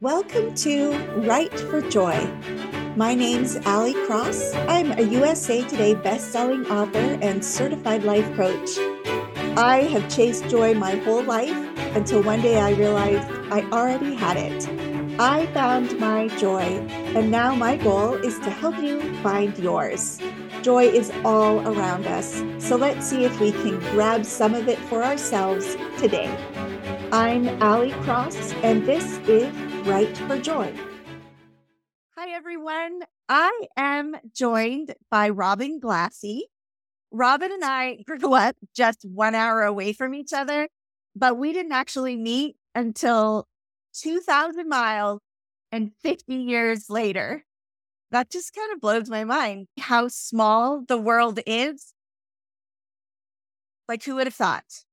Welcome to Write for Joy. My name's Ali Cross. I'm a USA Today best-selling author and certified life coach. I have chased joy my whole life until one day I realized I already had it. I found my joy, and now my goal is to help you find yours. Joy is all around us, so let's see if we can grab some of it for ourselves today. I'm Ali Cross, and this is Write for Joy. Hi, everyone. I am joined by Robin Glassey. Robin and I grew up just one hour away from each other, but we didn't actually meet until 2,000 miles and 50 years later. That just kind of blows my mind how small the world is. Like, who would have thought?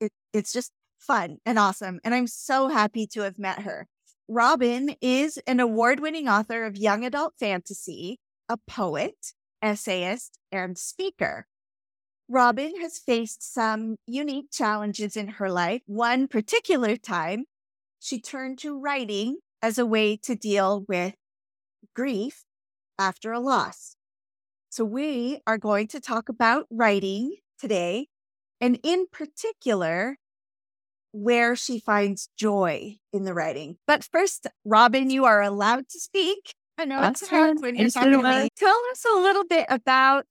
It, it's just fun and awesome. And I'm so happy to have met her. Robin is an award winning author of young adult fantasy, a poet, essayist, and speaker. Robin has faced some unique challenges in her life. One particular time, she turned to writing as a way to deal with grief after a loss. So, we are going to talk about writing today, and in particular, where she finds joy in the writing. But first, Robin, you are allowed to speak. I know That's it's hard when you're talking to me. Tell us a little bit about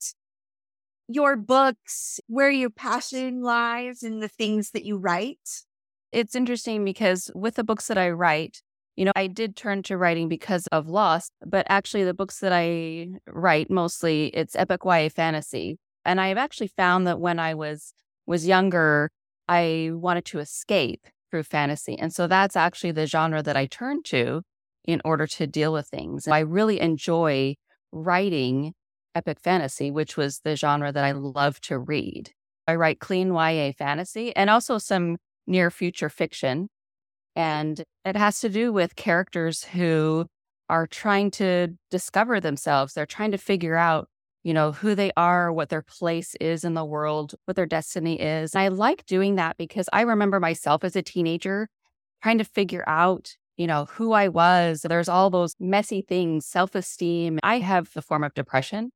your books, where your passion lies in the things that you write. It's interesting because with the books that I write, you know, I did turn to writing because of loss, but actually the books that I write mostly it's epic YA fantasy. And I've actually found that when I was was younger, I wanted to escape through fantasy. And so that's actually the genre that I turn to in order to deal with things. I really enjoy writing epic fantasy, which was the genre that I love to read. I write clean YA fantasy and also some near future fiction. And it has to do with characters who are trying to discover themselves. They're trying to figure out you know, who they are, what their place is in the world, what their destiny is. And I like doing that because I remember myself as a teenager trying to figure out, you know, who I was. There's all those messy things, self esteem. I have the form of depression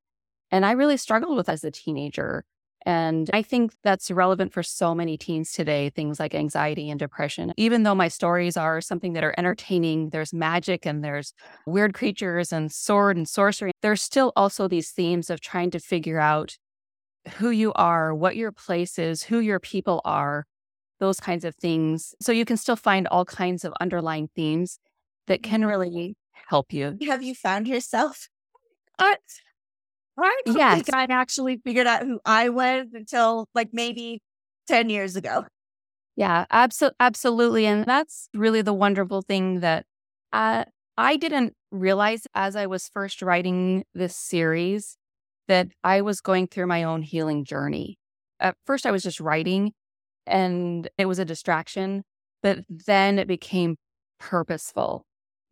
and I really struggled with as a teenager. And I think that's relevant for so many teens today, things like anxiety and depression. Even though my stories are something that are entertaining, there's magic and there's weird creatures and sword and sorcery, there's still also these themes of trying to figure out who you are, what your place is, who your people are, those kinds of things. So you can still find all kinds of underlying themes that can mm-hmm. really help you. Have you found yourself? Uh, I don't yes. think I actually figured out who I was until like maybe 10 years ago. Yeah, abso- absolutely. And that's really the wonderful thing that uh, I didn't realize as I was first writing this series that I was going through my own healing journey. At first, I was just writing and it was a distraction, but then it became purposeful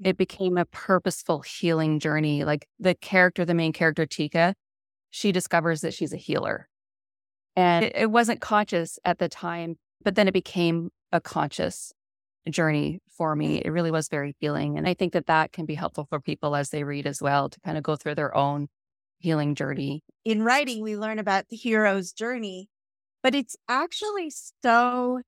it became a purposeful healing journey. Like the character, the main character, Tika, she discovers that she's a healer. And it, it wasn't conscious at the time, but then it became a conscious journey for me. It really was very healing. And I think that that can be helpful for people as they read as well to kind of go through their own healing journey. In writing, we learn about the hero's journey, but it's actually so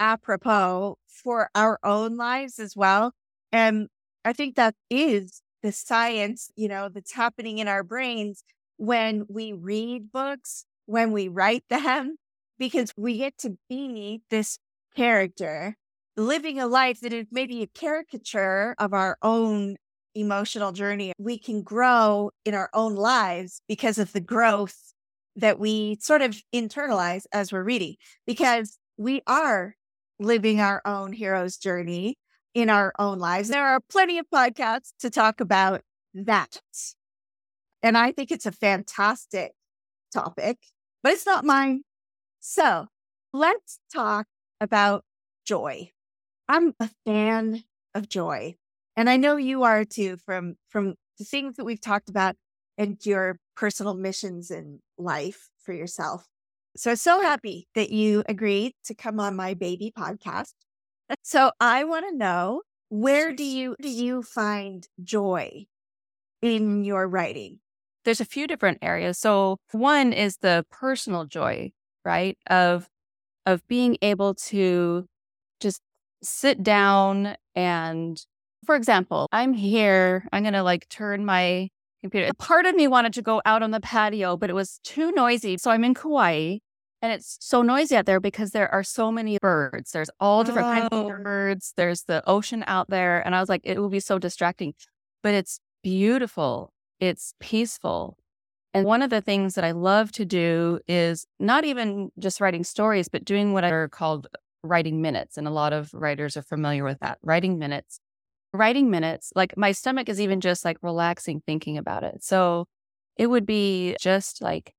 apropos for our own lives as well. And I think that is the science, you know, that's happening in our brains when we read books, when we write them, because we get to be this character living a life that is maybe a caricature of our own emotional journey. We can grow in our own lives because of the growth that we sort of internalize as we're reading, because we are living our own hero's journey in our own lives. There are plenty of podcasts to talk about that. And I think it's a fantastic topic, but it's not mine. So let's talk about joy. I'm a fan of joy. And I know you are too from, from the things that we've talked about and your personal missions in life for yourself. So so happy that you agreed to come on my baby podcast. So I want to know Where do you do you find joy in your writing? There's a few different areas. So one is the personal joy, right? Of of being able to just sit down and for example, I'm here, I'm going to like turn my computer. Part of me wanted to go out on the patio, but it was too noisy. So I'm in Kauai and it's so noisy out there because there are so many birds. There's all different oh. kinds of birds. There's the ocean out there. And I was like, it will be so distracting, but it's beautiful. It's peaceful. And one of the things that I love to do is not even just writing stories, but doing what are called writing minutes. And a lot of writers are familiar with that writing minutes. Writing minutes, like my stomach is even just like relaxing thinking about it. So it would be just like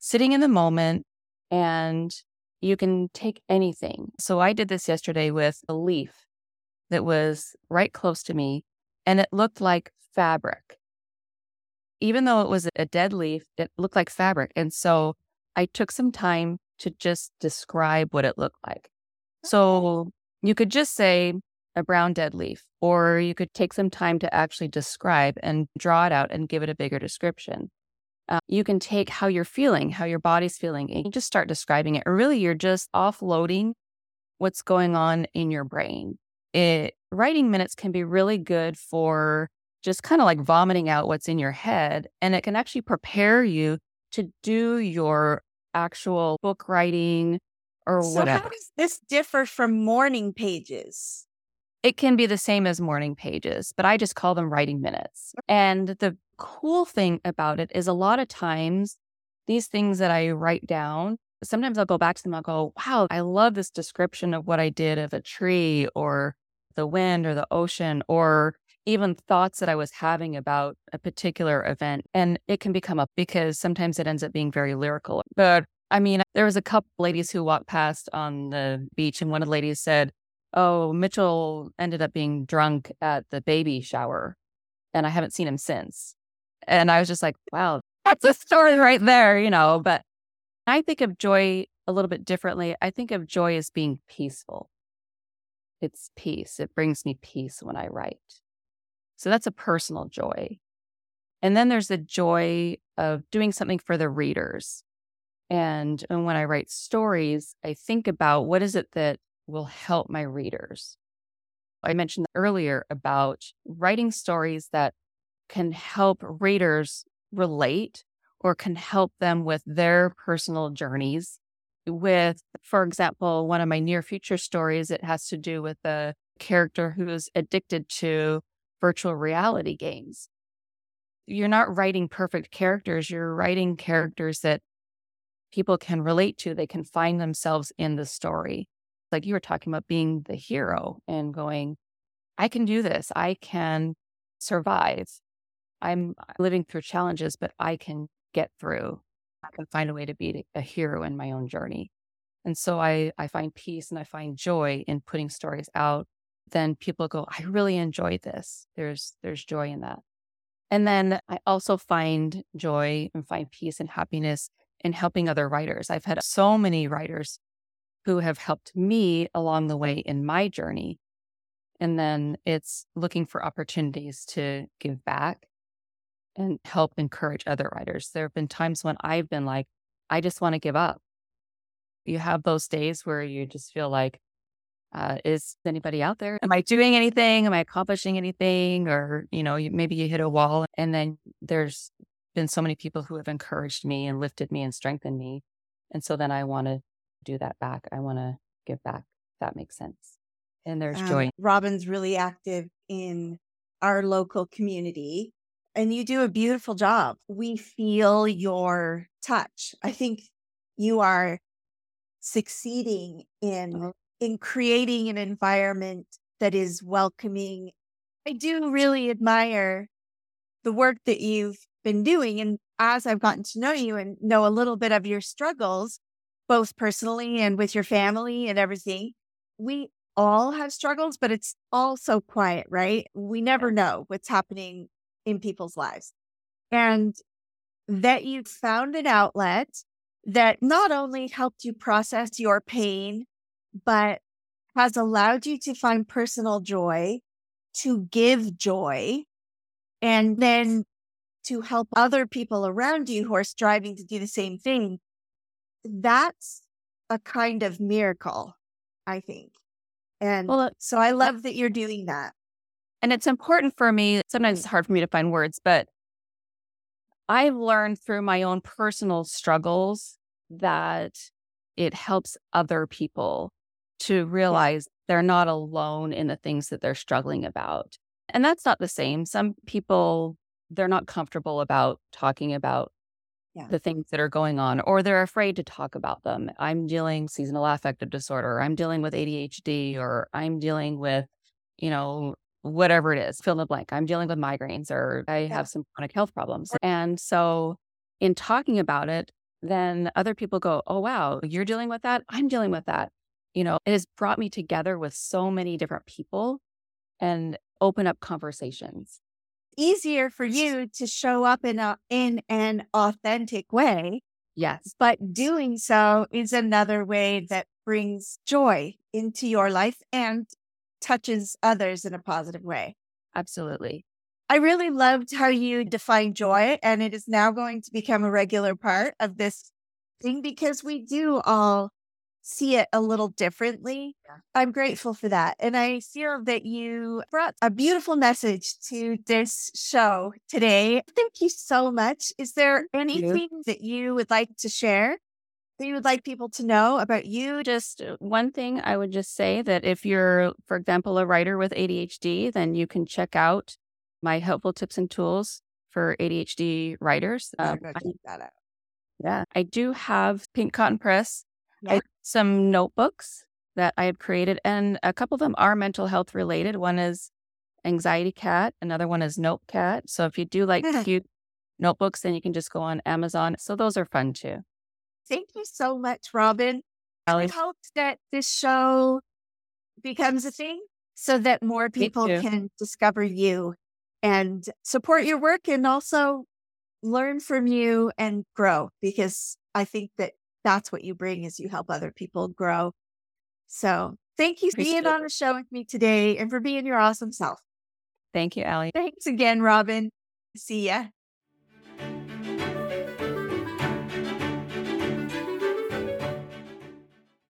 sitting in the moment and you can take anything. So I did this yesterday with a leaf that was right close to me and it looked like fabric. Even though it was a dead leaf, it looked like fabric. And so I took some time to just describe what it looked like. So you could just say a brown dead leaf, or you could take some time to actually describe and draw it out and give it a bigger description. Uh, you can take how you're feeling, how your body's feeling, and you just start describing it. Or really, you're just offloading what's going on in your brain. It writing minutes can be really good for just kind of like vomiting out what's in your head, and it can actually prepare you to do your actual book writing or so whatever. How does this differ from morning pages? It can be the same as morning pages, but I just call them writing minutes. And the cool thing about it is a lot of times these things that I write down, sometimes I'll go back to them, I'll go, wow, I love this description of what I did of a tree or the wind or the ocean or even thoughts that I was having about a particular event. And it can become up because sometimes it ends up being very lyrical. But I mean, there was a couple ladies who walked past on the beach, and one of the ladies said, Oh, Mitchell ended up being drunk at the baby shower, and I haven't seen him since. And I was just like, wow, that's a story right there, you know. But I think of joy a little bit differently. I think of joy as being peaceful. It's peace. It brings me peace when I write. So that's a personal joy. And then there's the joy of doing something for the readers. And, and when I write stories, I think about what is it that will help my readers. I mentioned earlier about writing stories that can help readers relate or can help them with their personal journeys. With, for example, one of my near future stories, it has to do with a character who's addicted to virtual reality games. You're not writing perfect characters, you're writing characters that people can relate to, they can find themselves in the story. Like you were talking about being the hero and going, I can do this. I can survive. I'm uh, living through challenges, but I can get through. I can find a way to be a hero in my own journey. And so I, I find peace and I find joy in putting stories out. Then people go, I really enjoyed this. There's there's joy in that. And then I also find joy and find peace and happiness in helping other writers. I've had so many writers who have helped me along the way in my journey. And then it's looking for opportunities to give back and help encourage other writers. There have been times when I've been like, I just want to give up. You have those days where you just feel like, uh, is anybody out there? Am I doing anything? Am I accomplishing anything? Or, you know, you, maybe you hit a wall and then there's been so many people who have encouraged me and lifted me and strengthened me. And so then I want to do that back. I want to give back. that makes sense. And there's um, joy. Robin's really active in our local community and you do a beautiful job. We feel your touch. I think you are succeeding in uh-huh. in creating an environment that is welcoming. I do really admire the work that you've been doing. And as I've gotten to know you and know a little bit of your struggles, both personally and with your family and everything, we all have struggles, but it's all so quiet, right? We never know what's happening in people's lives. And that you found an outlet that not only helped you process your pain, but has allowed you to find personal joy to give joy and then to help other people around you who are striving to do the same thing, that's a kind of miracle, I think. And well, uh, so I uh, love that you're doing that. And it's important for me. Sometimes it's mm. hard for me to find words, but I've learned through my own personal struggles that it helps other people to realize they're not alone in the things that they're struggling about. And that's not the same. Some people, they're not comfortable about talking about yeah. the things that are going on, or they're afraid to talk about them. I'm dealing seasonal affective disorder, I'm dealing with ADHD, or I'm dealing with, you know, whatever it is, fill in the blank. I'm dealing with migraines or I yeah. have some chronic health problems. And so in talking about it, then other people go, Oh, wow, you're dealing with that. I'm dealing with that you know, it has brought me together with so many different people and open up conversations. Easier for you to show up in a in an authentic way. Yes. But doing so is another way that brings joy into your life and touches others in a positive way. Absolutely. I really loved how you define joy, and it is now going to become a regular part of this thing because we do all see it a little differently. Yeah. I'm grateful for that. And I feel that you brought a beautiful message to this show today. Thank you so much. Is there anything that you would like to share? That you would like people to know about you? Just uh, one thing I would just say that if you're, for example, a writer with ADHD, then you can check out my helpful tips and tools for ADHD writers. Um, I, that out. Yeah, I do have Pink Cotton Press yeah. some notebooks that I have created, and a couple of them are mental health related. One is Anxiety Cat, another one is Note Cat. So if you do like cute notebooks, then you can just go on Amazon. So those are fun too. Thank you so much, Robin. I hope that this show becomes a thing so that more people can discover you and support your work and also learn from you and grow because I think that that's what you bring is you help other people grow. So thank you for being on the show with me today and for being your awesome self. Thank you, Ali. Thanks again, Robin. See ya.